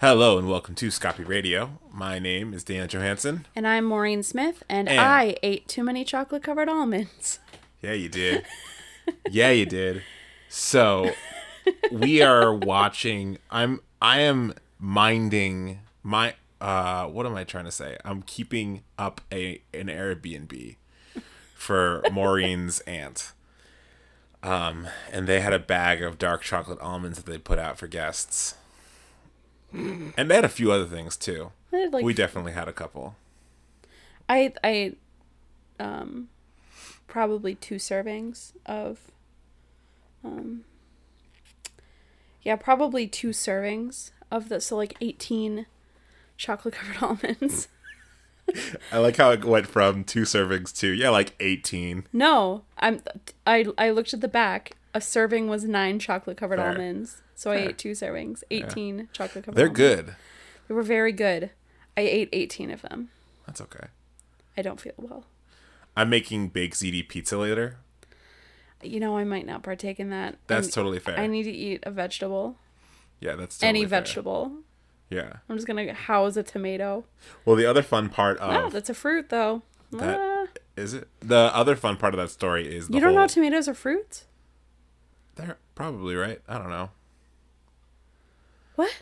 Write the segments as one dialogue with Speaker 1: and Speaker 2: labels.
Speaker 1: Hello and welcome to Scapi Radio. My name is Dan Johansson.
Speaker 2: And I'm Maureen Smith, and,
Speaker 1: And-
Speaker 2: I ate too many chocolate covered almonds.
Speaker 1: Yeah, you did. yeah, you did. So we are watching. I'm. I am minding my. Uh, what am I trying to say? I'm keeping up a an Airbnb for Maureen's aunt. Um, and they had a bag of dark chocolate almonds that they put out for guests. And they had a few other things too.
Speaker 2: Like
Speaker 1: we definitely had a couple.
Speaker 2: I I um probably two servings of um yeah, probably two servings of the so like 18 chocolate covered almonds.
Speaker 1: I like how it went from two servings to yeah, like eighteen.
Speaker 2: no, I'm I I looked at the back. A serving was 9 chocolate covered
Speaker 1: Fair.
Speaker 2: almonds. So I ate two servings, 18 chocolate covered
Speaker 1: They're
Speaker 2: almonds.
Speaker 1: good.
Speaker 2: They were very good. I ate 18 of them.
Speaker 1: That's okay.
Speaker 2: I don't feel well.
Speaker 1: I'm making baked ziti pizza later.
Speaker 2: You know, I might not partake in that.
Speaker 1: That's
Speaker 2: I-
Speaker 1: totally fair.
Speaker 2: I need to eat a vegetable.
Speaker 1: yeah, that's totally
Speaker 2: any
Speaker 1: fair.
Speaker 2: vegetable.
Speaker 1: Yeah.
Speaker 2: I'm just gonna house a tomato.
Speaker 1: Well, the other fun part of
Speaker 2: that's a fruit though.
Speaker 1: that
Speaker 2: Ah.
Speaker 1: is it. The other fun part of that story is the
Speaker 2: you don't
Speaker 1: whole,
Speaker 2: know tomatoes are fruits?
Speaker 1: They're probably right. I don't know.
Speaker 2: What?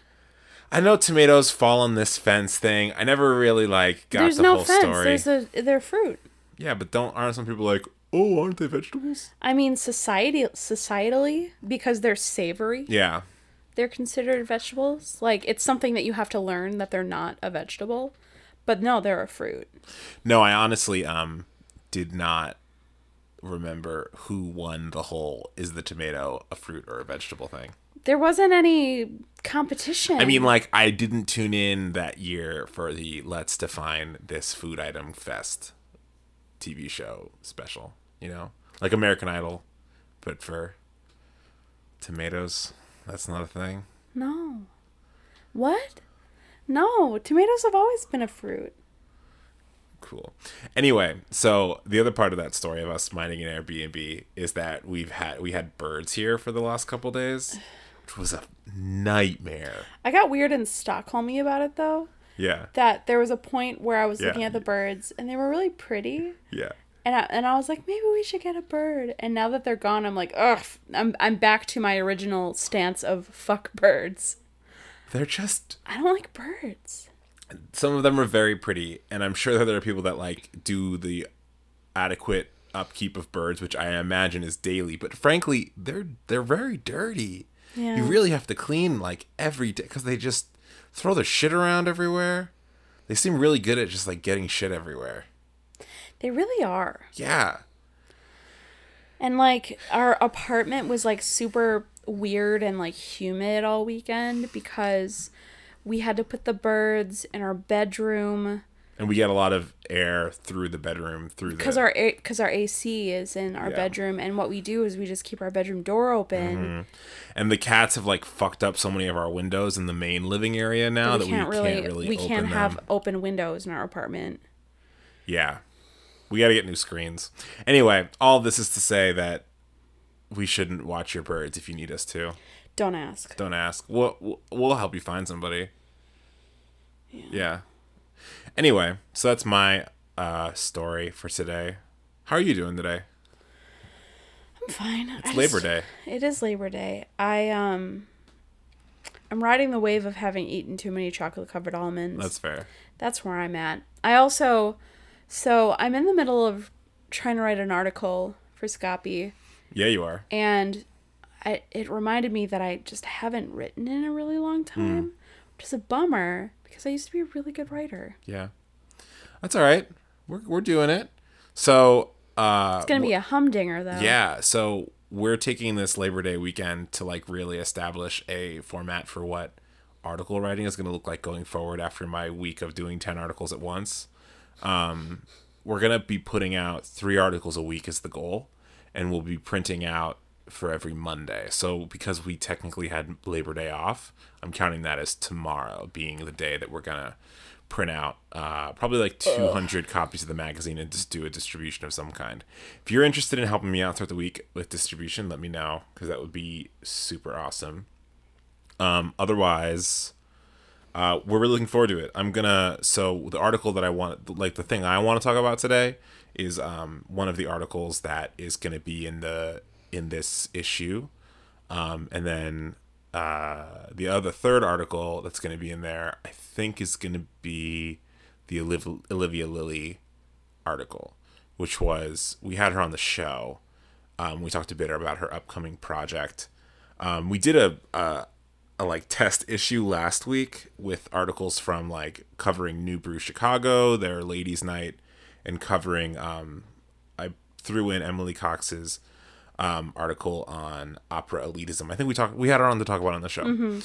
Speaker 1: I know tomatoes fall on this fence thing. I never really like got
Speaker 2: There's
Speaker 1: the
Speaker 2: no
Speaker 1: whole
Speaker 2: fence.
Speaker 1: story.
Speaker 2: There's a they're fruit.
Speaker 1: Yeah, but don't aren't some people like, oh, aren't they vegetables?
Speaker 2: I mean, society societally because they're savory,
Speaker 1: Yeah.
Speaker 2: they're considered vegetables. Like it's something that you have to learn that they're not a vegetable. But no, they're a fruit.
Speaker 1: No, I honestly um did not remember who won the whole is the tomato a fruit or a vegetable thing.
Speaker 2: There wasn't any competition.
Speaker 1: I mean, like I didn't tune in that year for the Let's Define This Food Item Fest TV show special. You know, like American Idol, but for tomatoes. That's not a thing.
Speaker 2: no. What? No, tomatoes have always been a fruit.
Speaker 1: Cool. Anyway, so the other part of that story of us mining an Airbnb is that we've had we had birds here for the last couple days, which was a nightmare.
Speaker 2: I got weird and Stockholmy about it though.
Speaker 1: Yeah,
Speaker 2: That there was a point where I was
Speaker 1: Yeah.
Speaker 2: looking at the birds and they were really pretty,
Speaker 1: yeah.
Speaker 2: and I, and I was like, maybe we should get a bird. And now that they're gone, I'm like, ugh, I'm I'm back to my original stance of fuck birds.
Speaker 1: They're just
Speaker 2: I don't like birds.
Speaker 1: Some of them are very pretty, and I'm sure that there are people that like do the adequate upkeep of birds, which I imagine is daily. But frankly, they're they're very dirty.
Speaker 2: Yeah.
Speaker 1: You really have to clean like every day because they just throw their shit around everywhere. They seem really good at just like getting shit everywhere.
Speaker 2: They really are.
Speaker 1: Yeah.
Speaker 2: And like our apartment was like super weird and like humid all weekend because we had to put the birds in our bedroom
Speaker 1: And we get a lot of air through the bedroom through the
Speaker 2: because our because our AC is in our
Speaker 1: Yeah.
Speaker 2: bedroom, and what we do is we just keep our bedroom door open.
Speaker 1: Mm-hmm. and the cats have like fucked up so many of our windows in the main living area now
Speaker 2: we
Speaker 1: that
Speaker 2: can't
Speaker 1: we
Speaker 2: really,
Speaker 1: can't really
Speaker 2: we can't have
Speaker 1: them.
Speaker 2: open windows in our apartment.
Speaker 1: Yeah. We got to get new screens. Anyway, all this is to say that we shouldn't watch your birds if you need us to.
Speaker 2: Don't ask.
Speaker 1: Don't ask. We'll- we'll help you find somebody. Yeah. Anyway, so that's my uh story for today. How are you doing today?
Speaker 2: I'm fine.
Speaker 1: It's Labor Day.
Speaker 2: It is Labor Day. I um, I'm riding the wave of having eaten too many chocolate covered almonds.
Speaker 1: That's fair.
Speaker 2: That's where I'm at. I also, so I'm in the middle of trying to write an article for Scapi.
Speaker 1: Yeah, you are.
Speaker 2: and I, it reminded me that I just haven't written in a really long time, which is a bummer because I used to be a really good writer.
Speaker 1: Yeah. That's all right. We're we're doing it. So, uh
Speaker 2: It's gonna be a humdinger though.
Speaker 1: Yeah, so we're taking this Labor Day weekend to like really establish a format for what article writing is going to look like going forward after my week of doing 10 articles at once. Um, we're going to be putting out 3 articles a week is the goal and we'll be printing out for every Monday. So because we technically had Labor Day off, I'm counting that as tomorrow being the day that we're going to print out uh, probably like 200 copies of the magazine and just do a distribution of some kind. If you're interested in helping me out throughout the week with distribution, let me know because that would be super awesome. Um, otherwise, uh, we're really looking forward to it. I'm gonna so the article that I want, like the thing I want to talk about today, is um, one of the articles that is gonna be in the in this issue, um, and then uh, the other third article that's gonna be in there, I think, is gonna be the Olivia, Olivia Lilly article, which was we had her on the show. Um, we talked a bit about her upcoming project. Um, we did a, a a like test issue last week with articles from like covering New Brew Chicago, their ladies' night, and covering. Um, I threw in Emily Cox's um, article on opera elitism. I think we talked. We had her on to talk about on the show.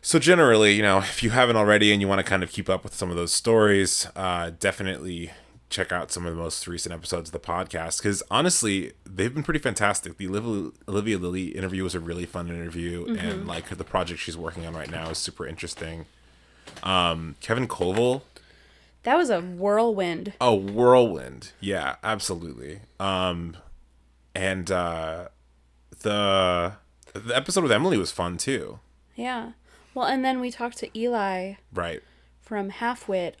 Speaker 1: So generally, you know, if you haven't already and you want to kind of keep up with some of those stories, uh, definitely check out some of the most recent episodes of the podcast because honestly, they've been pretty fantastic. The Olivia, Olivia Lilly interview was a really fun interview, and like the project she's working on right now is super interesting. Um, Kevin Coval,
Speaker 2: That was a whirlwind.
Speaker 1: A whirlwind, yeah, absolutely. Um, and uh, the the episode with Emily was fun too,
Speaker 2: Yeah. Well, and then we talked to Eli
Speaker 1: right?
Speaker 2: from Halfwit.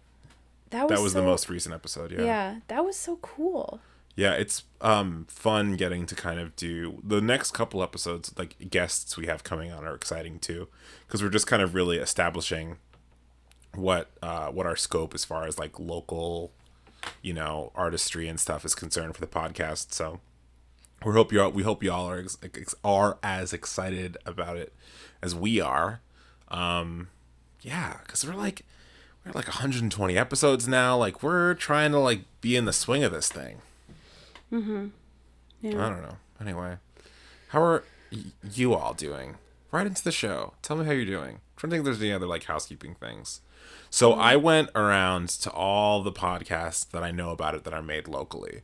Speaker 2: That was
Speaker 1: That was the most recent episode, yeah.
Speaker 2: Yeah, that was so cool.
Speaker 1: Yeah, it's um fun getting to kind of do the next couple episodes. Like guests we have coming on are exciting too, because we're just kind of really establishing what uh what our scope as far as like local, you know, artistry and stuff is concerned for the podcast. So we hope you all we hope y'all are ex- ex- are as excited about it as we are. Um, yeah, because we're like we're like 120 episodes now. Like we're trying to like be in the swing of this thing. I
Speaker 2: Yeah.
Speaker 1: I don't know. Anyway, how are y- you all doing? Right into the show. Tell me how you're doing. I'm trying to think if there's any other like housekeeping things. So I went around to all the podcasts that I know about it that are made locally,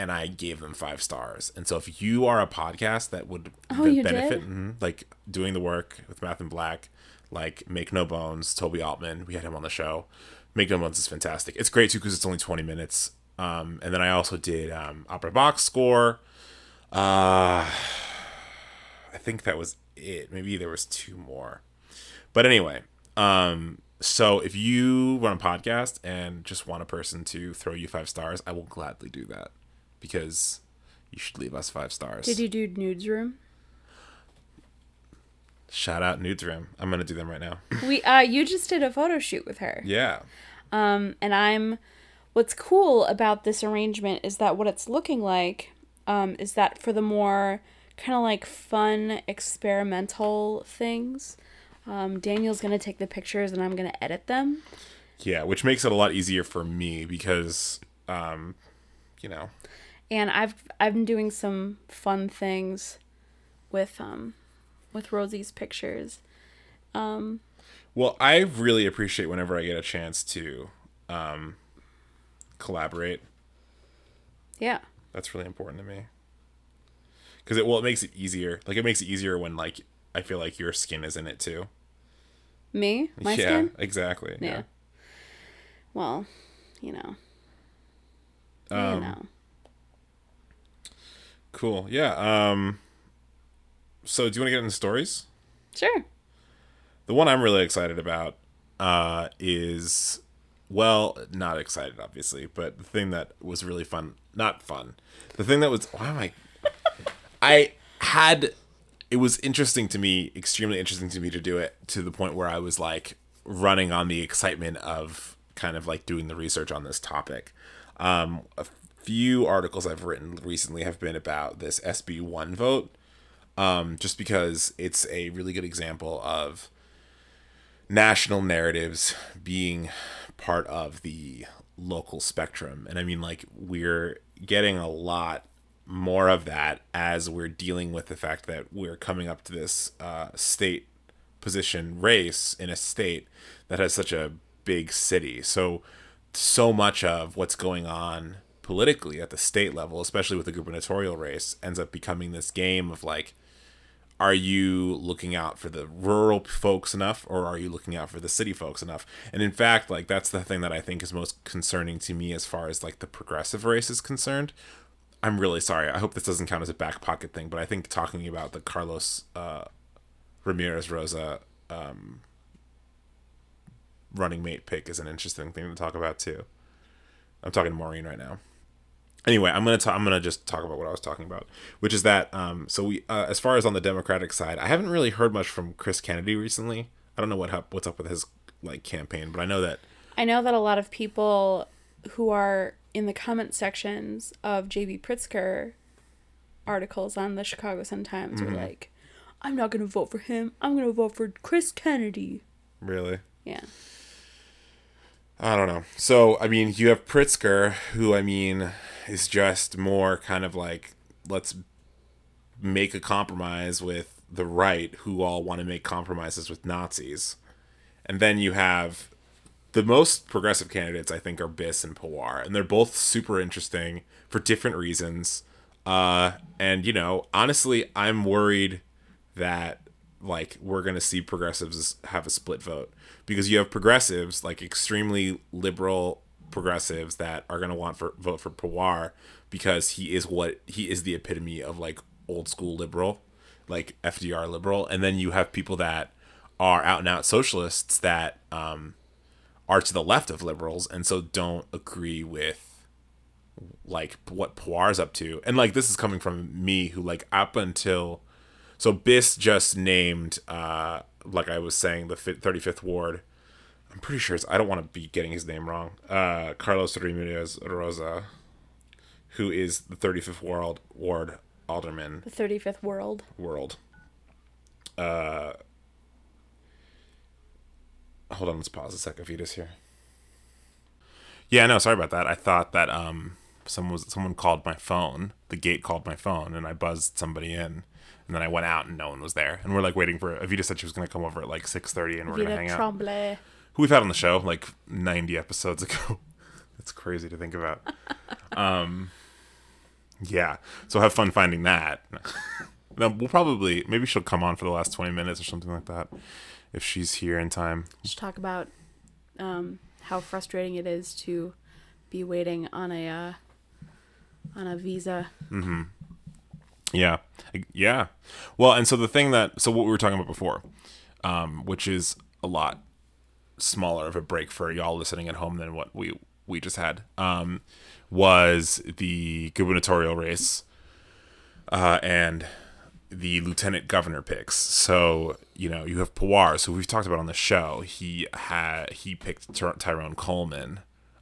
Speaker 1: and I gave them five stars. And so if you are a podcast that would
Speaker 2: Oh,
Speaker 1: be- benefit, mhm, like doing the work with Math and Black, like Make No Bones, Toby Altman, we had him on the show. Make No Bones is fantastic. It's great too because it's only 20 minutes. Um, and then I also did um, Opera Box Score. Uh, I think that was it. Maybe there was two more. But anyway, um, so if you run a podcast and just want a person to throw you five stars, I will gladly do that because you should leave us five stars.
Speaker 2: Did you do nudes room?
Speaker 1: Shout out nudes room. I'm gonna do them right now.
Speaker 2: We uh you just did a photo shoot with her.
Speaker 1: yeah.
Speaker 2: Um and I'm what's cool about this arrangement is that what it's looking like um is that for the more kind of like fun experimental things, um Daniel's going to take the pictures and I'm going to edit them.
Speaker 1: Yeah, which makes it a lot easier for me because, um, you know,
Speaker 2: And I've I've been doing some fun things with um with Rosie's pictures. Um
Speaker 1: Well, I really appreciate whenever I get a chance to um, collaborate.
Speaker 2: yeah.
Speaker 1: That's really important to me. Because it well, it makes it easier. Like it makes it easier when like I feel like your skin is in it too.
Speaker 2: Me? My
Speaker 1: yeah,
Speaker 2: skin?
Speaker 1: exactly.
Speaker 2: Yeah.
Speaker 1: Yeah.
Speaker 2: Well, you know.
Speaker 1: Um,
Speaker 2: you know.
Speaker 1: Cool. Yeah. Um. So, do you want to get into stories?
Speaker 2: Sure.
Speaker 1: The one I'm really excited about uh, is, well, not excited, obviously, but the thing that was really fun, not fun, the thing that was, why am I, I had, it was interesting to me, extremely interesting to me to do it to the point where I was like running on the excitement of kind of like doing the research on this topic. Um, few articles I've written recently have been about this SB1 vote, um, just because it's a really good example of national narratives being part of the local spectrum. And I mean, like, we're getting a lot more of that as we're dealing with the fact that we're coming up to this uh, state position race in a state that has such a big city. So, so much of what's going on politically at the state level, especially with the gubernatorial race, ends up becoming this game of like, are you looking out for the rural folks enough or are you looking out for the city folks enough and in fact like that's the thing that i think is most concerning to me as far as like the progressive race is concerned i'm really sorry i hope this doesn't count as a back pocket thing but i think talking about the carlos uh, ramirez rosa um, running mate pick is an interesting thing to talk about too. I'm talking to Maureen right now. Anyway, I'm gonna talk, I'm gonna just talk about what I was talking about, which is that um, so we uh, as far as on the Democratic side, I haven't really heard much from Chris Kennedy recently. I don't know what what's up with his like campaign, but I know that
Speaker 2: I know that a lot of people who are in the comment sections of JB Pritzker articles on the Chicago Sun Times
Speaker 1: Mm-hmm.
Speaker 2: are like, I'm not going to vote for him. I'm going to vote for Chris Kennedy.
Speaker 1: really
Speaker 2: Yeah.
Speaker 1: I don't know. So, I mean, you have Pritzker, who, I mean, is just more kind of like, let's make a compromise with the right, who all want to make compromises with Nazis. And then you have the most progressive candidates, I think, are Biss and Pawar. And they're both super interesting for different reasons. Uh, and, you know, honestly, I'm worried that like we're gonna see progressives have a split vote because you have progressives like extremely liberal progressives that are gonna want for vote for Pawar because he is what he is the epitome of like old school liberal, like FDR liberal, and then you have people that are out and out socialists that um, are to the left of liberals and so don't agree with like what Pawar's up to. And like this is coming from me who like up until so Biss just named uh like I was saying the fi- 35th ward. I'm pretty sure it's I don't want to be getting his name wrong. Uh Carlos Ramirez Rosa who is the 35th ward ward alderman
Speaker 2: The 35th World.
Speaker 1: world. Uh, hold on, let's pause a second. Vita's here. Yeah, no, sorry about that. I thought that um, someone was someone called my phone. The gate called my phone, and I buzzed somebody in, and then I went out, and no one was there. And we're like waiting for. Evita said she was going to come over at like six thirty, and we're going to hang out.
Speaker 2: Tremblay.
Speaker 1: Who we've had on the show like ninety episodes ago. That's crazy to think about. um, yeah. So have fun finding that. No, we'll probably maybe she'll come on for the last twenty minutes or something like that, if she's here in time.
Speaker 2: Just talk about um, how frustrating it is to be waiting on a uh, on a visa.
Speaker 1: Yeah, yeah. Well, and so the thing that so what we were talking about before, um, which is a lot smaller of a break for y'all listening at home than what we we just had, um, was the gubernatorial race, uh, and the lieutenant governor picks. So you know you have Pawar, so we've talked about on the show. He had he picked Ty- Tyrone Coleman,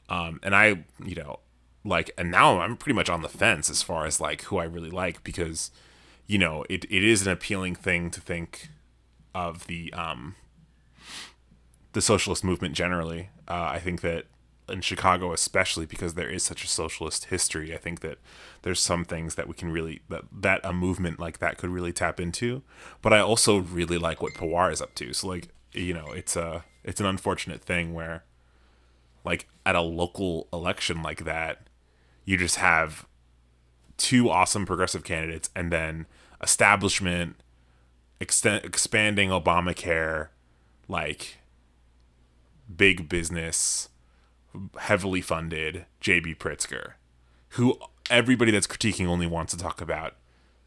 Speaker 1: um, and I you know like and now I'm pretty much on the fence as far as like who I really like because you know it, it is an appealing thing to think of the um the socialist movement generally. Uh, I think that in Chicago, especially because there is such a socialist history, I think that there's some things that we can really that that a movement like that could really tap into. But I also really like what Pawar is up to. So like you know, it's a it's an unfortunate thing where like at a local election like that, you just have two awesome progressive candidates and then establishment extend, expanding Obamacare like big business heavily funded JB Pritzker who everybody that's critiquing only wants to talk about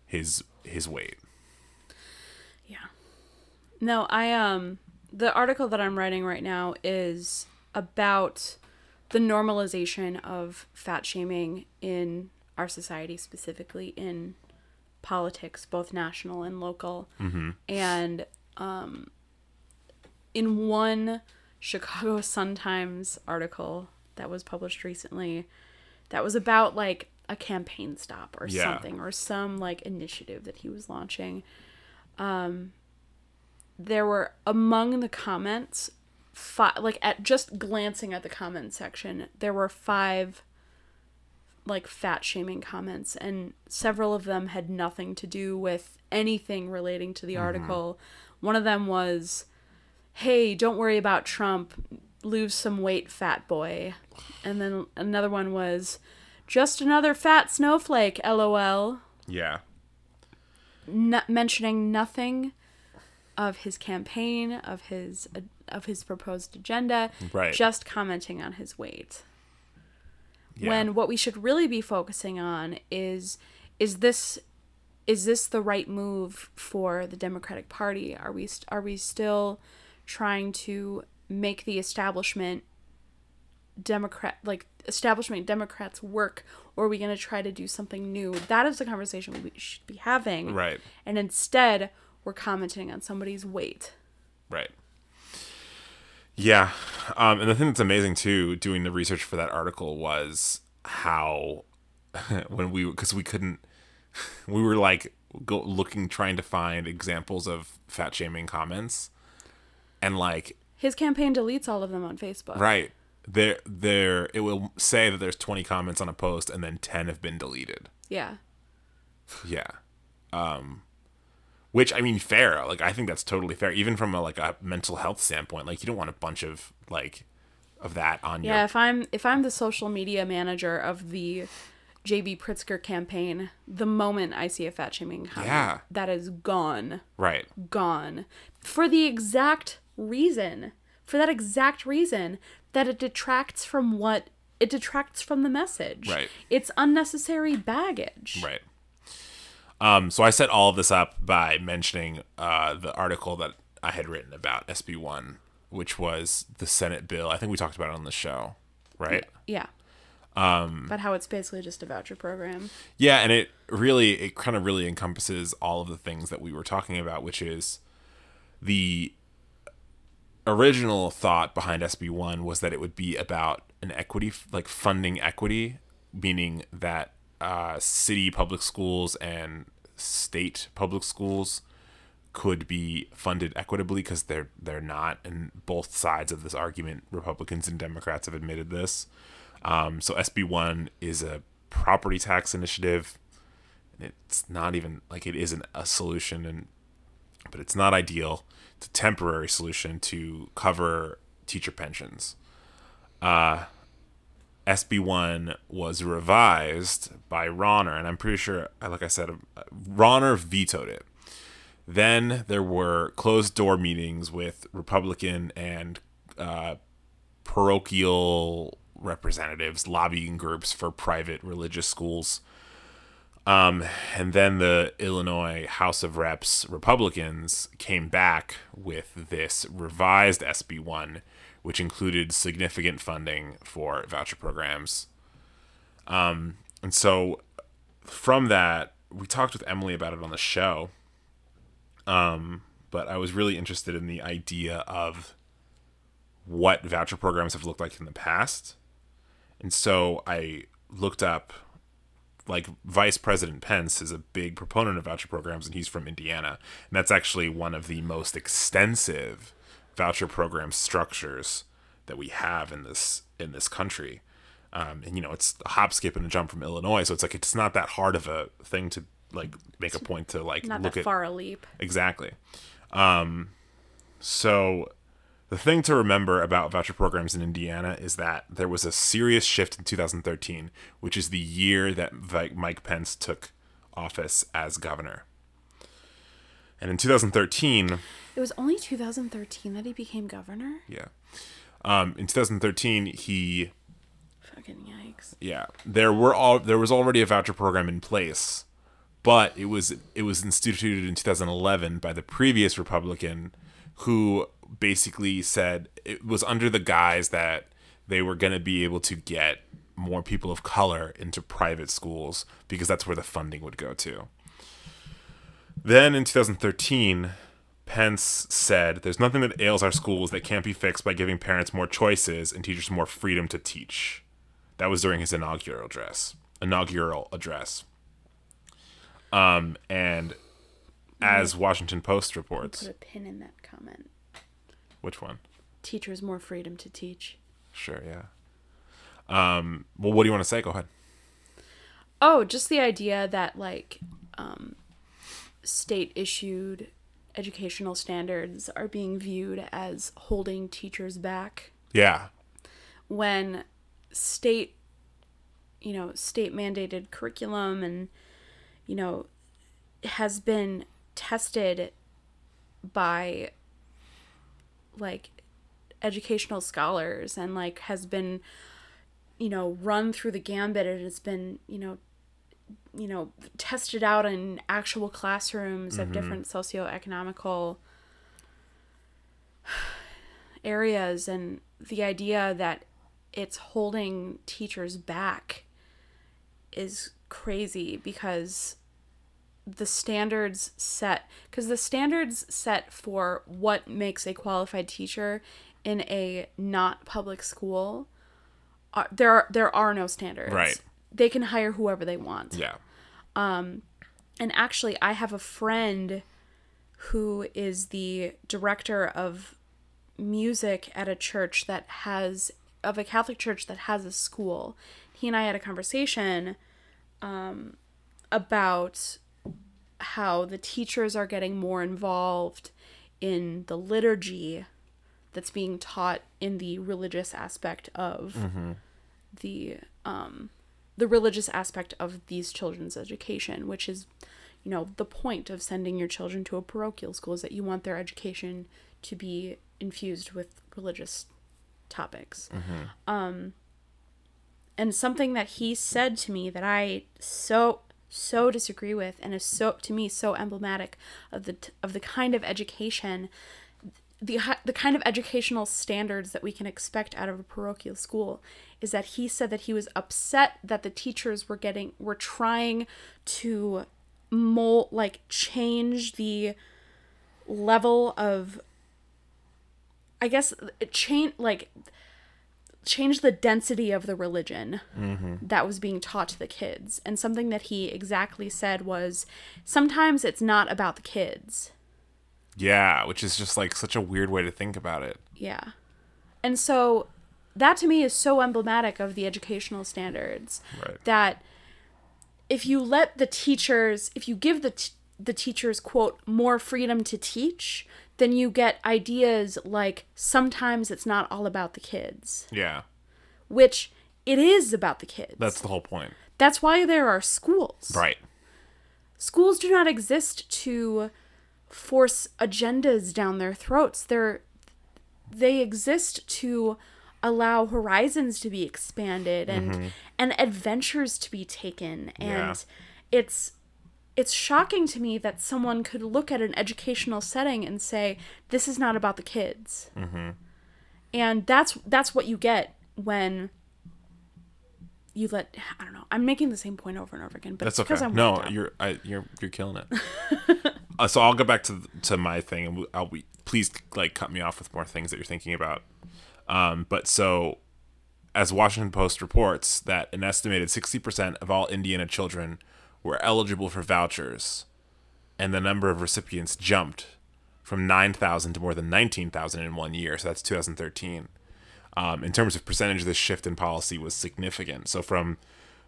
Speaker 1: his his weight.
Speaker 2: Yeah. No, I um the article that I'm writing right now is about the normalization of fat shaming in our society, specifically in politics, both national and local. And um, in one Chicago Sun Times article that was published recently, that was about like a campaign stop or
Speaker 1: Yeah.
Speaker 2: something or some like initiative that he was launching. Um, there were among the comments, five, like at just glancing at the comment section, there were five like fat shaming comments, and several of them had nothing to do with anything relating to the mm-hmm. article. One of them was, "Hey, don't worry about Trump. Lose some weight, fat boy." And then another one was, "Just another fat snowflake, lol."
Speaker 1: Yeah.
Speaker 2: N- mentioning nothing of his campaign, of his of his proposed agenda,
Speaker 1: Right.
Speaker 2: just commenting on his weight
Speaker 1: Yeah.
Speaker 2: when what we should really be focusing on is is this is this the right move for the Democratic Party? Are we st- are we still trying to make the establishment democrat like establishment democrats work or are we going to try to do something new that is the conversation we should be having
Speaker 1: Right.
Speaker 2: and instead we're commenting on somebody's weight
Speaker 1: Right. Yeah. Um, and the thing that's amazing too, doing the research for that article was how when we because we couldn't we were like go looking trying to find examples of fat shaming comments. And like
Speaker 2: his campaign deletes all of them on facebook.
Speaker 1: Right. There there it will say that there's 20 comments on a post and then 10 have been deleted.
Speaker 2: Yeah.
Speaker 1: Yeah. Um which i mean fair like i think that's totally fair even from a like a mental health standpoint like you don't want a bunch of like of that on
Speaker 2: Yeah,
Speaker 1: your
Speaker 2: if I'm if I'm the social media manager of the JB Pritzker campaign, the moment I see a fat shaming comment,
Speaker 1: Yeah.
Speaker 2: that is gone,
Speaker 1: right
Speaker 2: gone, for the exact reason, for that exact reason that it detracts from what it detracts from the message.
Speaker 1: Right.
Speaker 2: It's unnecessary baggage.
Speaker 1: right um so i set all of this up by mentioning uh the article that i had written about sb1 which was the senate bill i think we talked about it on the show right
Speaker 2: Yeah. Um, but how it's basically just a voucher program.
Speaker 1: Yeah, and it really it kind of really encompasses all of the things that we were talking about, which is the original thought behind SB1 was that it would be about an equity like funding equity, meaning that uh, city public schools and state public schools could be funded equitably because they're they're not and both sides of this argument republicans and democrats have admitted this. Um, so sb1 is a property tax initiative. And it's not even like it isn't a solution and but it's not ideal. It's a temporary solution to cover teacher pensions. Uh, SB1 was revised by Rauner, and I'm pretty sure, like I said, Rauner vetoed it. Then there were closed door meetings with Republican and uh, parochial representatives, lobbying groups for private religious schools. Um, and then the Illinois House of Reps Republicans came back with this revised SB1, which included significant funding for voucher programs. Um, and so from that, we talked with Emily about it on the show. Um, but I was really interested in the idea of what voucher programs have looked like in the past. And so I looked up like Vice President Pence is a big proponent of voucher programs and he's from Indiana. And that's actually one of the most extensive voucher program structures that we have in this in this country. Um, and you know, it's a hop, skip, and a jump from Illinois, so it's like it's not that hard of a thing to like make a point to like
Speaker 2: Not
Speaker 1: look
Speaker 2: that
Speaker 1: at
Speaker 2: far a leap.
Speaker 1: Exactly. Um, so the thing to remember about voucher programs in Indiana is that there was a serious shift in 2013, which is the year that Mike Pence took office as governor. And in 2013,
Speaker 2: It was only 2013 that he became governor.
Speaker 1: yeah, um, in 2013 he
Speaker 2: Fucking yikes.
Speaker 1: yeah there were all there was already a voucher program in place but it was it was instituted in 2011 by the previous republican who basically said it was under the guise that they were going to be able to get more people of color into private schools because that's where the funding would go to then in 2013 Pence said, There's nothing that ails our schools that can't be fixed by giving parents more choices and teachers more freedom to teach. That was during his inaugural address. Inaugural address. Um, and as Washington Post reports,
Speaker 2: Put a pin in that comment.
Speaker 1: which one?
Speaker 2: Teachers more freedom to teach.
Speaker 1: Sure, yeah. Um, well, what do you want to say? Go ahead.
Speaker 2: Oh, just the idea that like um, state issued educational standards are being viewed as holding teachers back.
Speaker 1: Yeah,
Speaker 2: when state you know state mandated curriculum and you know has been tested by like educational scholars and like has been you know run through the gambit and it's been you know you know tested out in actual classrooms of mm-hmm. different socioeconomical areas and the idea that it's holding teachers back is crazy because the standards set because the standards set for what makes a qualified teacher in a not public school are, there are, there are no standards
Speaker 1: Right.
Speaker 2: They can hire whoever they want
Speaker 1: Yeah.
Speaker 2: and actually, I have a friend who is the director of music at a church that has, of a Catholic church that has a school. He and I had a conversation um, about how the teachers are getting more involved in the liturgy that's being taught in the religious aspect of the um, the religious aspect of these children's education, which is, you know, the point of sending your children to a parochial school is that you want their education to be infused with religious topics. Um, and something that he said to me that I so so disagree with, and is so to me so emblematic of the t- of the kind of education the the kind of educational standards that we can expect out of a parochial school is that he said that he was upset that the teachers were getting were trying to mold like change the level of I guess change like change the density of the religion mm-hmm. that was being taught to the kids. And something that he exactly said was sometimes it's not about the kids
Speaker 1: Yeah, which is just like such a weird way to think about it.
Speaker 2: Yeah. And so that to me is so emblematic of the educational standards
Speaker 1: Right.
Speaker 2: that if you let the teachers, if you give the t- the teachers quote more freedom to teach, then you get ideas like sometimes it's not all about the kids,
Speaker 1: Yeah.
Speaker 2: which it is about the kids.
Speaker 1: That's the whole point.
Speaker 2: That's why there are schools.
Speaker 1: Right.
Speaker 2: schools do not exist to force agendas down their throats they're they exist to allow horizons to be expanded and mm-hmm. and adventures to be taken and
Speaker 1: Yeah.
Speaker 2: it's it's shocking to me that someone could look at an educational setting and say this is not about the kids mm-hmm. and that's that's what you get when you let I don't know. I'm making the same point over and over again, but
Speaker 1: That's
Speaker 2: it's because
Speaker 1: okay.
Speaker 2: I'm
Speaker 1: no, you're I, you're you're killing it. uh, so I'll go back to to my thing, and I'll be please like cut me off with more things that you're thinking about. Um, but so, as Washington Post reports, that an estimated 60% of all Indiana children were eligible for vouchers, and the number of recipients jumped from 9,000 to more than 19,000 in one year. So that's 2013 um, in terms of percentage, this shift in policy was significant. So from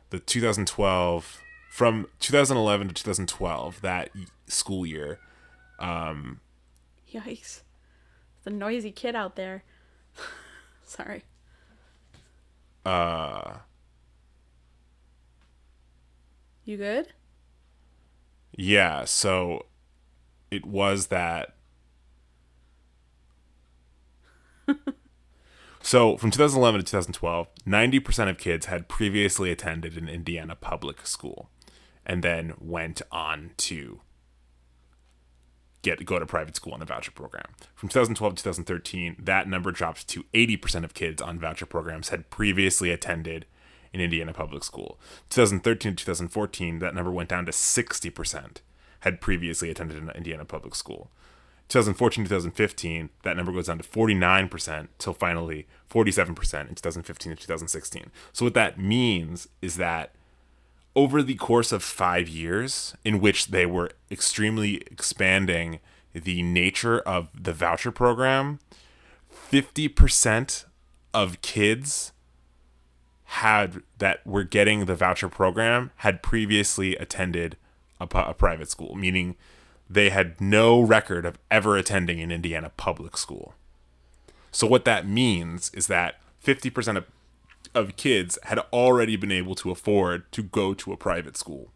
Speaker 1: the 2012, from 2011 to 2012, that school year, Um,
Speaker 2: Yikes. The noisy kid out there. Sorry.
Speaker 1: uh,
Speaker 2: You good?
Speaker 1: yeah, so it was that. so from 2011 to 2012, 90% of kids had previously attended an Indiana public school and then went on to get go to private school on a voucher program. From 2012 to 2013, that number dropped to 80% of kids on voucher programs had previously attended an Indiana public school. 2013 to 2014, that number went down to 60% had previously attended an Indiana public school. 2014 2015, that number goes down to 49% till finally 47% in 2015 and 2016. So what that means is that over the course of five years, in which they were extremely expanding the nature of the voucher program, 50% of kids had that were getting the voucher program had previously attended a, a private school, meaning they had no record of ever attending an Indiana public school. So what that means is that 50% of of kids had already been able to afford to go to a private school.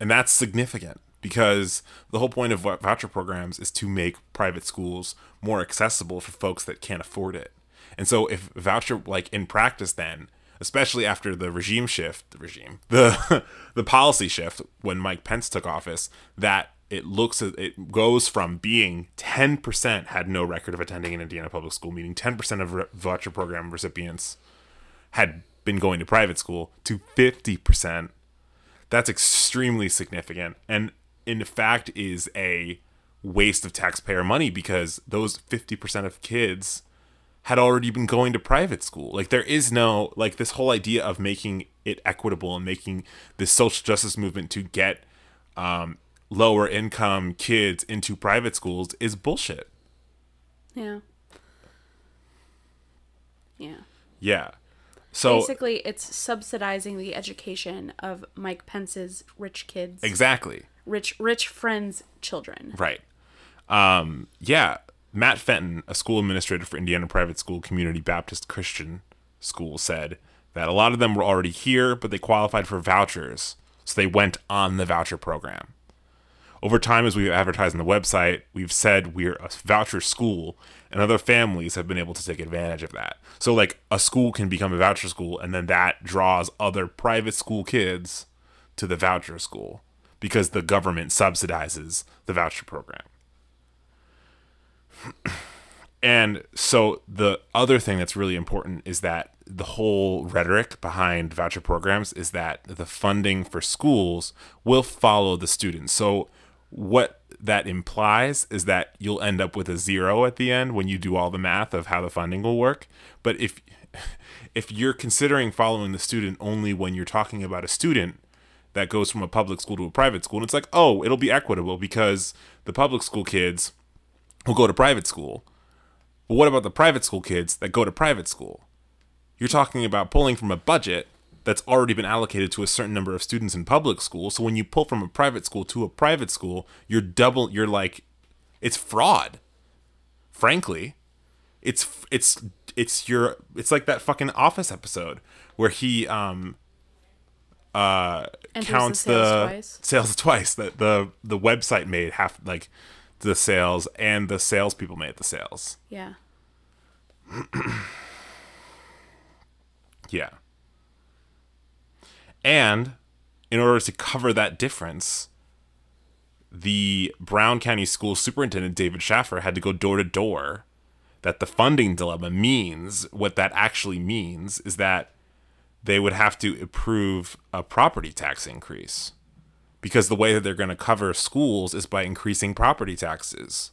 Speaker 1: And that's significant because the whole point of voucher programs is to make private schools more accessible for folks that can't afford it. And so if voucher like in practice then, especially after the regime shift, the regime, the the policy shift when Mike Pence took office, that it looks it goes from being 10% had no record of attending an Indiana public school, meaning 10% of voucher program recipients had been going to private school to 50%. That's extremely significant and in fact is a waste of taxpayer money because those 50% of kids had already been going to private school. Like there is no like this whole idea of making it equitable and making this social justice movement to get um, lower income kids into private schools is bullshit.
Speaker 2: Yeah. Yeah.
Speaker 1: Yeah. So
Speaker 2: Basically, it's subsidizing the education of Mike Pence's rich kids,
Speaker 1: exactly.
Speaker 2: rich rich friends' children.
Speaker 1: Right. Um, yeah. Matt Fenton, a school administrator for Indiana Private School Community Baptist Christian School, said that a lot of them were already here, but they qualified for vouchers, so they went on the voucher program. Over time, as we've advertised on the website, we've said we're a voucher school, and other families have been able to take advantage of that. So, like, a school can become a voucher school, and then that draws other private school kids to the voucher school because the government subsidizes the voucher program. and so the other thing that's really important is that the whole rhetoric behind voucher programs is that the funding for schools will follow the students. So what that implies is that you'll end up with a zero at the end when you do all the math of how the funding will work. But if if you're considering following the student only when you're talking about a student that goes from a public school to a private school, and it's like, oh, it'll be equitable because the public school kids will go to private school. But what about the private school kids that go to private school? You're talking about pulling from a budget that's already been allocated to a certain number of students in public school. So when you pull from a private school to a private school, you're double you're like it's fraud. Frankly, it's it's it's your it's like that fucking office episode where he um uh
Speaker 2: Enters the
Speaker 1: counts
Speaker 2: sales
Speaker 1: the
Speaker 2: twice.
Speaker 1: sales twice that the the website made half like the sales and the salespeople made the sales.
Speaker 2: Yeah.
Speaker 1: Yeah. And in order to cover that difference, the Brown County School Superintendent David Schaffer had to go door to door. That the funding dilemma means what that actually means is that they would have to approve a property tax increase because the way that they're going to cover schools is by increasing property taxes.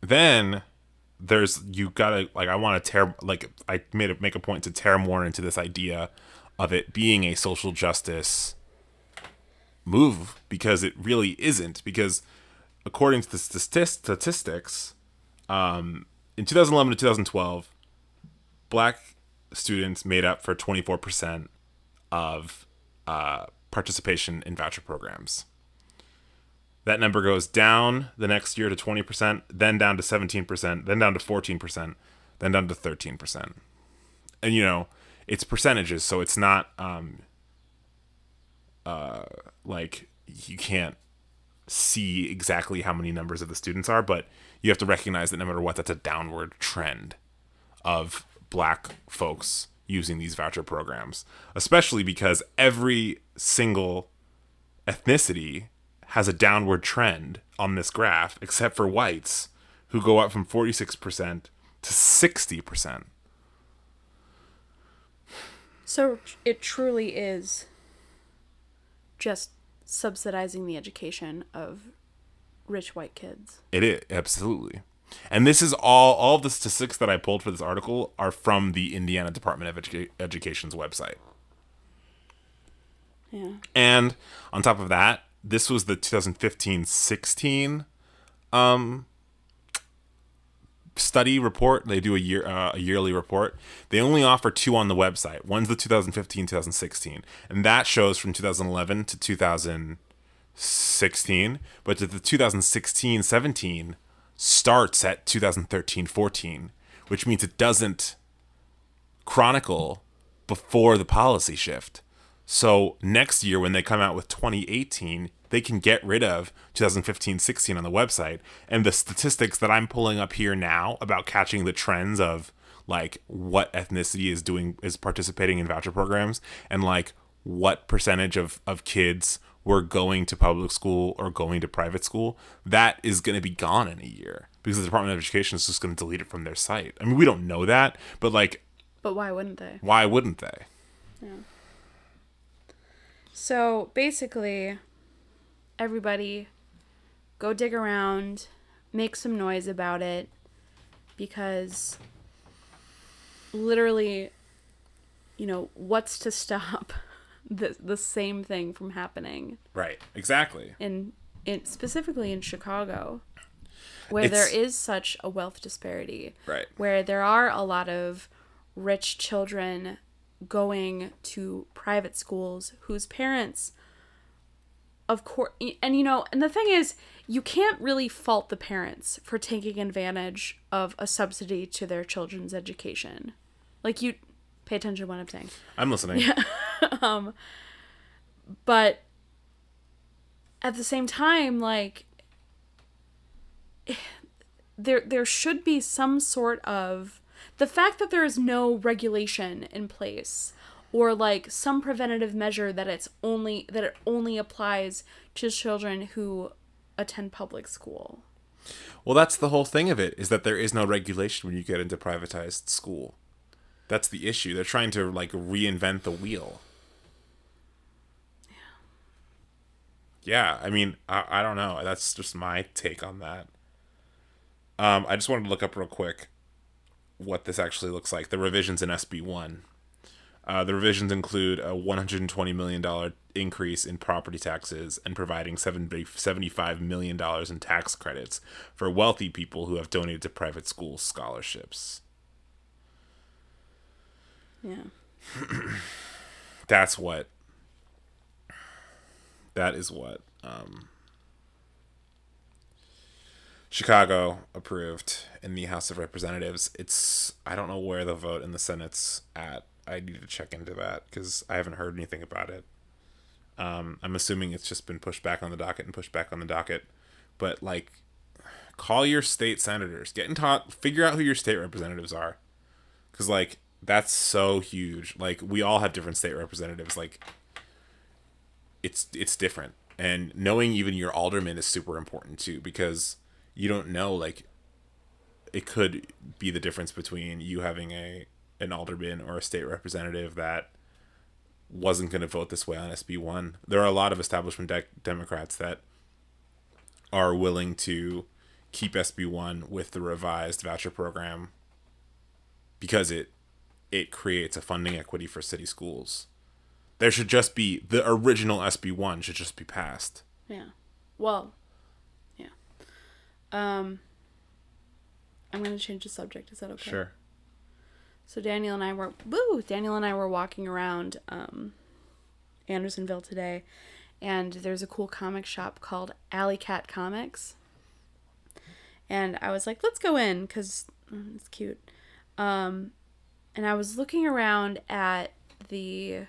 Speaker 1: Then there's you gotta like I want to tear like I made a make a point to tear more into this idea of it being a social justice move because it really isn't because according to the statist- statistics um, in 2011 to 2012 black students made up for 24% of uh, participation in voucher programs that number goes down the next year to 20%, then down to 17%, then down to 14%, then down to 13%. And you know, it's percentages, so it's not um uh like you can't see exactly how many numbers of the students are, but you have to recognize that no matter what that's a downward trend of black folks using these voucher programs, especially because every single ethnicity has a downward trend on this graph, except for whites, who go up from 46% to 60%.
Speaker 2: So it truly is just subsidizing the education of rich white kids.
Speaker 1: It is, absolutely. And this is all, all of the statistics that I pulled for this article are from the Indiana Department of Educa- Education's website.
Speaker 2: Yeah.
Speaker 1: And on top of that, this was the 2015-16 um, study report. They do a year uh, a yearly report. They only offer two on the website. One's the 2015-2016, and that shows from 2011 to 2016. But the 2016-17 starts at 2013-14, which means it doesn't chronicle before the policy shift. So next year, when they come out with 2018, they can get rid of 2015 16 on the website. And the statistics that I'm pulling up here now about catching the trends of like what ethnicity is doing, is participating in voucher programs and like what percentage of, of kids were going to public school or going to private school, that is going to be gone in a year because the Department of Education is just going to delete it from their site. I mean, we don't know that, but like,
Speaker 2: But why wouldn't they?
Speaker 1: why wouldn't they? Yeah.
Speaker 2: So basically, everybody go dig around, make some noise about it because literally, you know, what's to stop the, the same thing from happening
Speaker 1: Right. Exactly.
Speaker 2: in, in specifically in Chicago where there
Speaker 1: It's-
Speaker 2: is such a wealth disparity
Speaker 1: Right.
Speaker 2: where there are a lot of rich children going to private schools whose parents of course and you know and the thing is you can't really fault the parents for taking advantage of a subsidy to their children's education like you pay attention to what i'm saying
Speaker 1: I'm listening. Yeah.
Speaker 2: Um, but at the same time like there there should be some sort of the fact that there is no regulation in place or like some preventative measure that it's only that it only applies to children who attend public school
Speaker 1: Well, that's the whole thing of it is that there is no regulation when you get into privatized school. That's the issue. They're trying to like reinvent the wheel. Yeah, yeah I mean, I, I don't know. That's just my take on that. Um, I just wanted to look up real quick what this actually looks like. The revisions in SB one. Uh, the revisions include a $120 million increase in property taxes and providing 70, $75 million in tax credits for wealthy people who have donated to private school scholarships.
Speaker 2: yeah
Speaker 1: That's what. That is what. Um, Chicago approved in the House of Representatives. It's I don't know where the vote in the Senate's at. I need to check into that because I haven't heard anything about it. Um, I'm assuming it's just been pushed back on the docket and pushed back on the docket. But like, call your state senators. Get in touch. Figure out who your state representatives are, because like that's so huge. Like we all have different state representatives. Like it's it's different, and knowing even your alderman is super important too because you don't know like it could be the difference between you having a an alderman or a state representative that wasn't going to vote this way on SB1. There are a lot of establishment de- Democrats that are willing to keep SB1 with the revised voucher program because it it creates a funding equity for city schools. There should just be the original SB1 should just be passed.
Speaker 2: Yeah. Well, yeah. Um I'm going to change the subject. Is that okay? So Daniel and I were Daniel and I were walking around um Andersonville today and there's a cool comic shop called Alley Cat Comics. And I was like, let's go in cuz it's cute. Um and I was looking around at the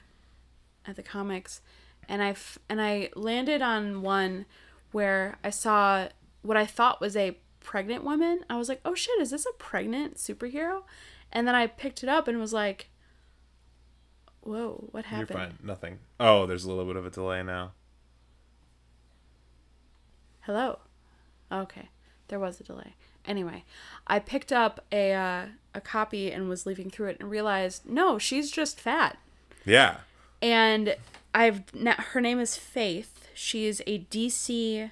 Speaker 2: at the comics and I f- and I landed on one where I saw what I thought was a pregnant woman. I was like, "Oh shit, is this a pregnant superhero?" And then I picked it up and was like, "Whoa, what happened?"
Speaker 1: You're fine. Nothing. Oh, there's a little bit of a delay now.
Speaker 2: Hello. Okay, there was a delay. Anyway, I picked up a uh, a copy and was leafing through it and realized, no, she's just fat.
Speaker 1: Yeah.
Speaker 2: and I've na- her name is Faith. She's a DC.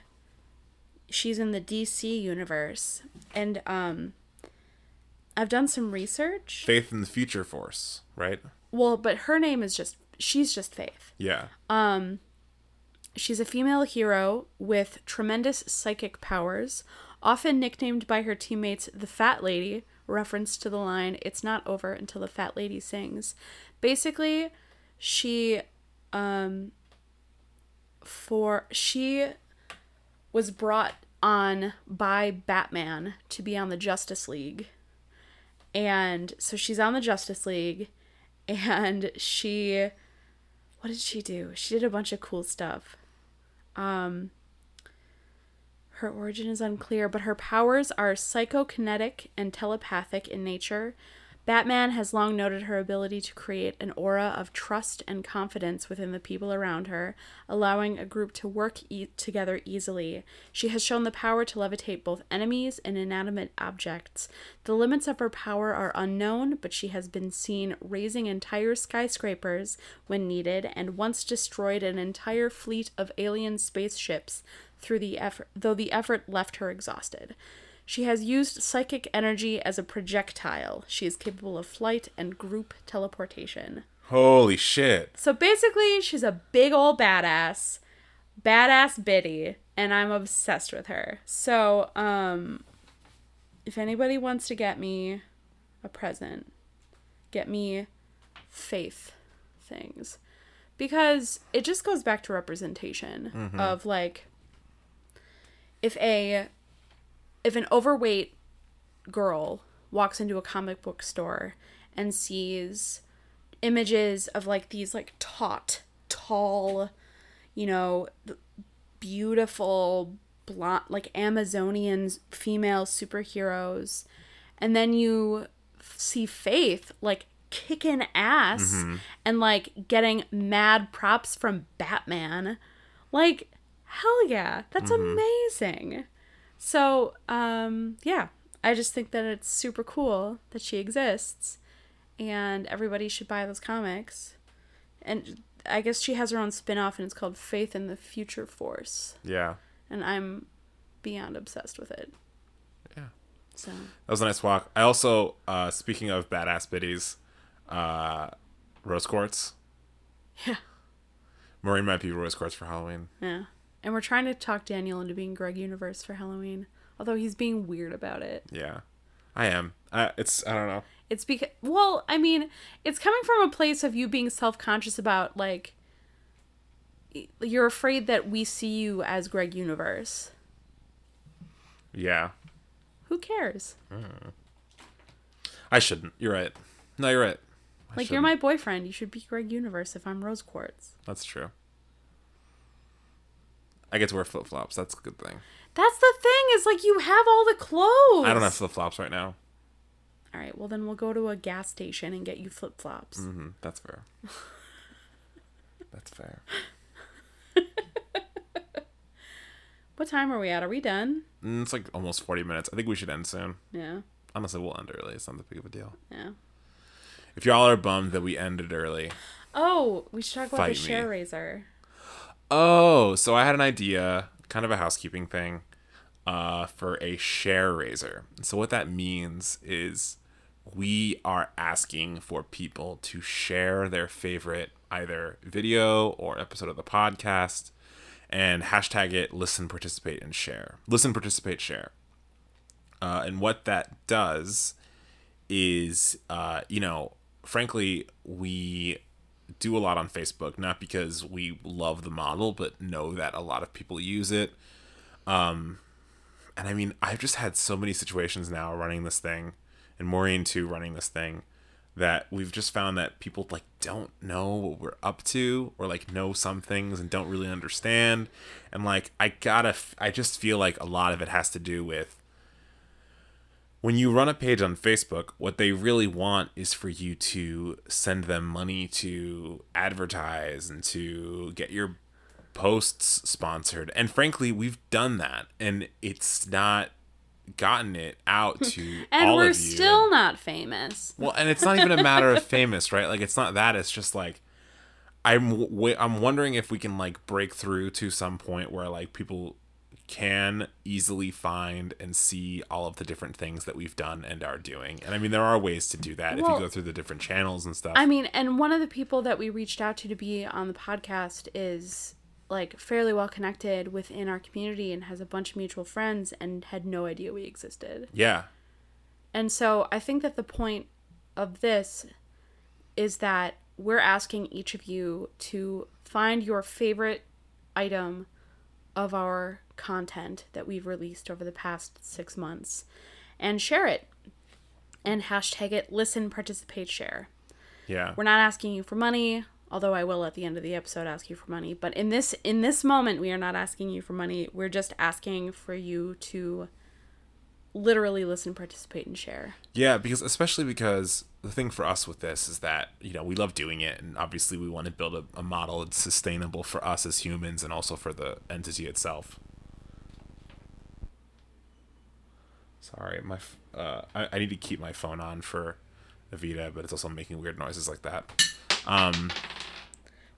Speaker 2: She's in the DC universe, and um, I've done some research.
Speaker 1: Faith and the Future Force, right?
Speaker 2: Well, but her name is just she's just Faith.
Speaker 1: Yeah.
Speaker 2: Um She's a female hero with tremendous psychic powers, often nicknamed by her teammates the Fat Lady, reference to the line, It's not over until the Fat Lady sings. Basically, she, um, for, she was brought on by Batman to be on the Justice League. And so she's on the Justice League, and she, what did she do? She did a bunch of cool stuff. Um, her origin is unclear, but her powers are psychokinetic and telepathic in nature. Batman has long noted her ability to create an aura of trust and confidence within the people around her, allowing a group to work e- together easily. She has shown the power to levitate both enemies and inanimate objects. The limits of her power are unknown, but she has been seen raising entire skyscrapers when needed and once destroyed an entire fleet of alien spaceships through the effort though the effort left her exhausted. She has used psychic energy as a projectile. She is capable of flight and group teleportation.
Speaker 1: Holy shit.
Speaker 2: So basically, she's a big old badass, badass biddy, and I'm obsessed with her. So, um, if anybody wants to get me a present, get me faith things. Because it just goes back to representation of like, if a if an overweight girl walks into a comic book store and sees images of like these like taut, tall, you know, beautiful blonde like Amazonian female superheroes and then you see Faith like kicking ass mm-hmm. and like getting mad props from Batman. Like hell yeah, that's mm-hmm. amazing. So, um, yeah, I just think that it's super cool that she exists, and everybody should buy those comics. And I guess she has her own spin off, and it's called Faith and the Future Force,
Speaker 1: Yeah.
Speaker 2: and I'm beyond obsessed with it.
Speaker 1: Yeah.
Speaker 2: So,
Speaker 1: That was a nice walk. I also, uh, speaking of badass biddies, uh, rose quartz.
Speaker 2: yeah,
Speaker 1: Maureen might be rose quartz for Halloween.
Speaker 2: yeah. And we're trying to talk Daniel into being Greg Universe for Halloween, although he's being weird about it.
Speaker 1: Yeah. I am. I, it's, I don't know.
Speaker 2: It's because, well, I mean, it's coming from a place of you being self conscious about, like, you're afraid that we see you as Greg Universe.
Speaker 1: Yeah.
Speaker 2: Who cares?
Speaker 1: I shouldn't. You're right. No, you're right. I
Speaker 2: Like, you're my boyfriend. You should be Greg Universe if I'm Rose Quartz.
Speaker 1: That's true. I get to wear flip flops. That's a good thing.
Speaker 2: That's the thing, is like, you have all the clothes.
Speaker 1: I don't have flip flops right now.
Speaker 2: All right, well, then we'll go to a gas station and get you flip flops.
Speaker 1: hmm That's fair. That's fair.
Speaker 2: What time are we at? Are we done?
Speaker 1: Mm, It's like almost 40 minutes. I think we should end soon.
Speaker 2: Yeah,
Speaker 1: Honestly, we'll end early. It's not that big of a deal.
Speaker 2: yeah.
Speaker 1: If y'all are bummed that we ended early.
Speaker 2: Oh, we should talk about the
Speaker 1: Fight me.
Speaker 2: share raiser.
Speaker 1: Oh, so I had an idea, kind of a housekeeping thing, uh, for a share raiser. So what that means is we are asking for people to share their favorite either video or episode of the podcast and hashtag it listen participate and share listen participate share uh, and what that does is uh, you know frankly we do a lot on facebook not because we love the model but know that a lot of people use it. Um, and i mean i've just had so many situations now running this thing and maureen too running this thing that we've just found that people like don't know what we're up to or like know some things and don't really understand. And like i gotta i just feel like a lot of it has to do with when you run a page on Facebook, what they really want is for you to send them money to advertise and to get your posts sponsored. And frankly, we've done that and it's not gotten it out to
Speaker 2: And
Speaker 1: all
Speaker 2: we're
Speaker 1: of you.
Speaker 2: still not famous.
Speaker 1: Well, and it's not even a matter of famous, right? Like it's not that. It's just like I'm w- I'm wondering if we can like break through to some point where like people can easily find and see all of the different things that we've done and are doing. And I mean there are ways to do that if you go through the different channels and stuff.
Speaker 2: I mean, and one of the people that we reached out to to be on the podcast is like fairly well connected within our community and has a bunch of mutual friends and had no idea we existed.
Speaker 1: yeah.
Speaker 2: And so I think that the point of this is that we're asking each of you to find your favorite item of our content that we've released over the past six months and share it and hashtag it listen participate share
Speaker 1: Yeah.
Speaker 2: we're not asking you for money although i will at the end of the episode ask you for money but in this in this moment we are not asking you for money we're just asking for you to literally listen, participate, and share.
Speaker 1: Yeah, because especially because the thing for us with this is that you know we love doing it, and obviously we want to build a, a model that's sustainable for us as humans and also for the entity itself. Sorry, my uh, I, I need to keep my phone on for Evita, but it's also making weird noises like that. Um,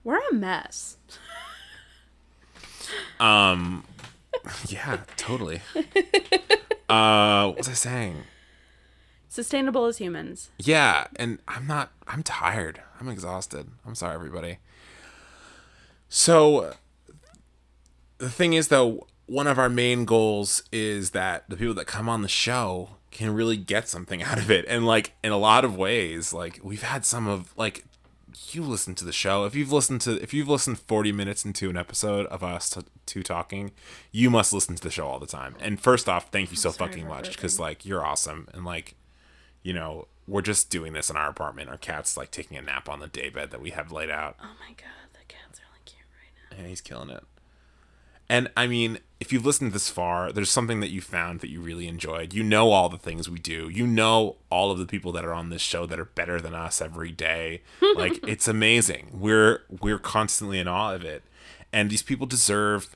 Speaker 2: We're a mess.
Speaker 1: um, yeah, totally. uh, what was I saying?
Speaker 2: Sustainable as humans.
Speaker 1: Yeah, and I'm not. I'm tired. I'm exhausted. I'm sorry, everybody. So, the thing is, though, one of our main goals is that the people that come on the show can really get something out of it, and like in a lot of ways, like we've had some of like you listen to the show. If you've listened to if you've listened 40 minutes into an episode of us to, to talking you must listen to the show all the time. And first off thank you so fucking much because like you're awesome. And like you know we're just doing this in our apartment. Our cat's like taking a nap on the daybed that we have laid out.
Speaker 2: Oh my god, the cats are really cute right now.
Speaker 1: and he's killing it and i mean if you've listened this far there's something that you found that you really enjoyed. You know all the things we do. You know all of the people that are on this show that are better than us every day. Like it's amazing. We're we're constantly in awe of it. And these people deserve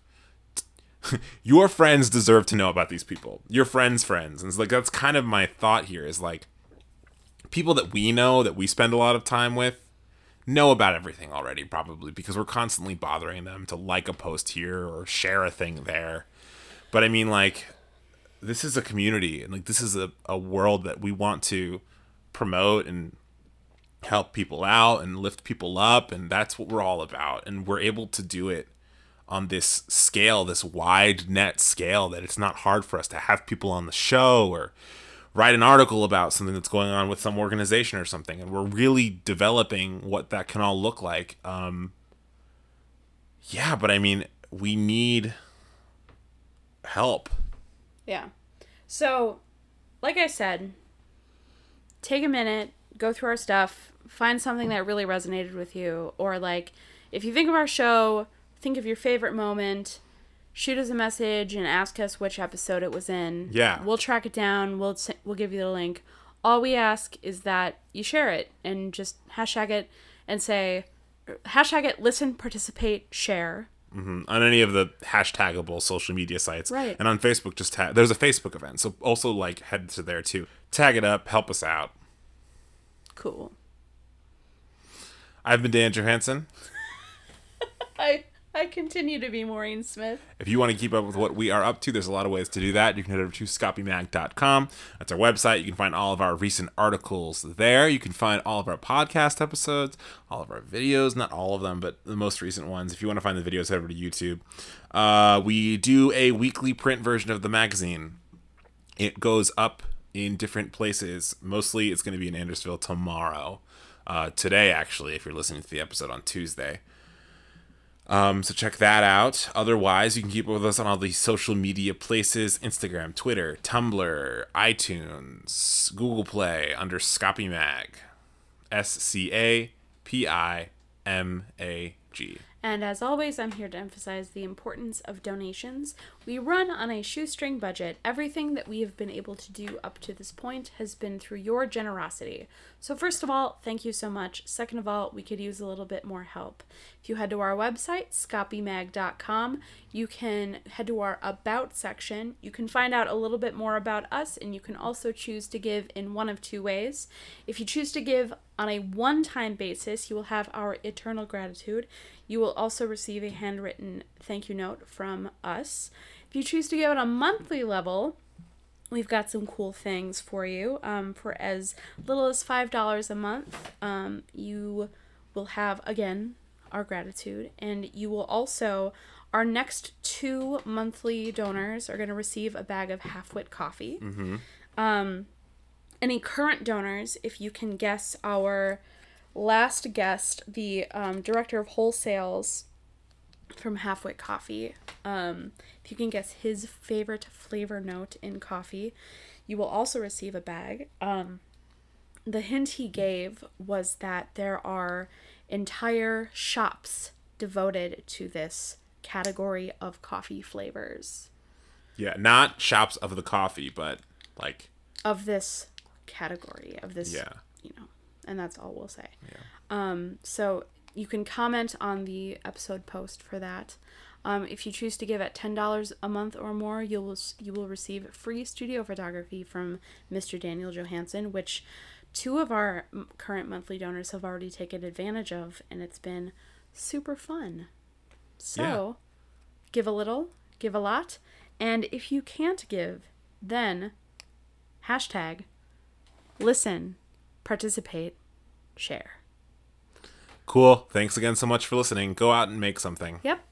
Speaker 1: your friends deserve to know about these people. Your friends friends. And it's like that's kind of my thought here is like people that we know that we spend a lot of time with know about everything already probably because we're constantly bothering them to like a post here or share a thing there. But i mean like this is a community and like this is a, a world that we want to promote and help people out and lift people up and that's what we're all about. And we're able to do it on this scale this wide net scale that it's not hard for us to have people on the show or write an article about something that's going on with some organization or something and we're really developing what that can all look like um yeah but i mean we need help
Speaker 2: Yeah. So, like I said, take a minute, go through our stuff, find something that really resonated with you, or like if you think of our show, think of your favorite moment, shoot us a message and ask us which episode it was in.
Speaker 1: Yeah.
Speaker 2: We'll track it down. We'll we'll give you the link. All we ask is that you share it and just hashtag it and say hashtag it listen participate share mm-hmm.
Speaker 1: on any of the hashtagable social media sites.
Speaker 2: Right.
Speaker 1: And on Facebook, just tag. There's a Facebook event, so also like head to there too. Tag it up, help us out.
Speaker 2: cool
Speaker 1: I've been Dan Johansson.
Speaker 2: I continue to be maureen smith
Speaker 1: If you want to keep up with what we are up to, there's a lot of ways to do that. You can head over to scapimag.com. That's our website. You can find all of our recent articles there. You can find all of our podcast episodes, all of our videos, not all of them, but the most recent ones. If you want to find the videos, head over to YouTube. Uh, we do a weekly print version of the magazine. It goes up in different places. Mostly it's going to be in Andersville tomorrow. Uh, today, actually, if you're listening to the episode on Tuesday. Um, so check that out. Otherwise, you can keep up with us on all the social media places Instagram, Twitter, Tumblr, iTunes, Google Play under Scapi Mag. S C A P I M A G.
Speaker 2: And as always, I'm here to emphasize the importance of donations. We run on a shoestring budget. Everything that we have been able to do up to this point has been through your generosity. So, first of all, thank you so much. Second of all, we could use a little bit more help. If you head to our website, scapimag.com, you can head to our About section. You can find out a little bit more about us, and you can also choose to give in one of two ways. If you choose to give on a one time basis, you will have our eternal gratitude. You will also receive a handwritten thank you note from us. If you choose to give on a monthly level, we've got some cool things for you. Um, for as little as $5 a month, um, you will have, again, our gratitude. And you will also, our next two monthly donors are going to receive a bag of Halfwit Coffee. Um, any current donors, if you can guess our last guest, the um, director of wholesales from Halfwit Coffee, um, if you can guess his favorite flavor note in coffee, you will also receive a bag. Um, the hint he gave was that there are entire shops devoted to this category of coffee flavors.
Speaker 1: Yeah, not shops of the coffee, but like
Speaker 2: of this category of this
Speaker 1: yeah
Speaker 2: you know and that's all we'll say
Speaker 1: Yeah.
Speaker 2: um so you can comment on the episode post for that um, if you choose to give at ten dollars a month or more, you will you will receive free studio photography from Mr. Daniel Johansson, which two of our current monthly donors have already taken advantage of, and it's been super fun. So, give a little, give a lot, and if you can't give, then hashtag listen, participate, share.
Speaker 1: cool thanks again so much for listening go out and make something
Speaker 2: Yep.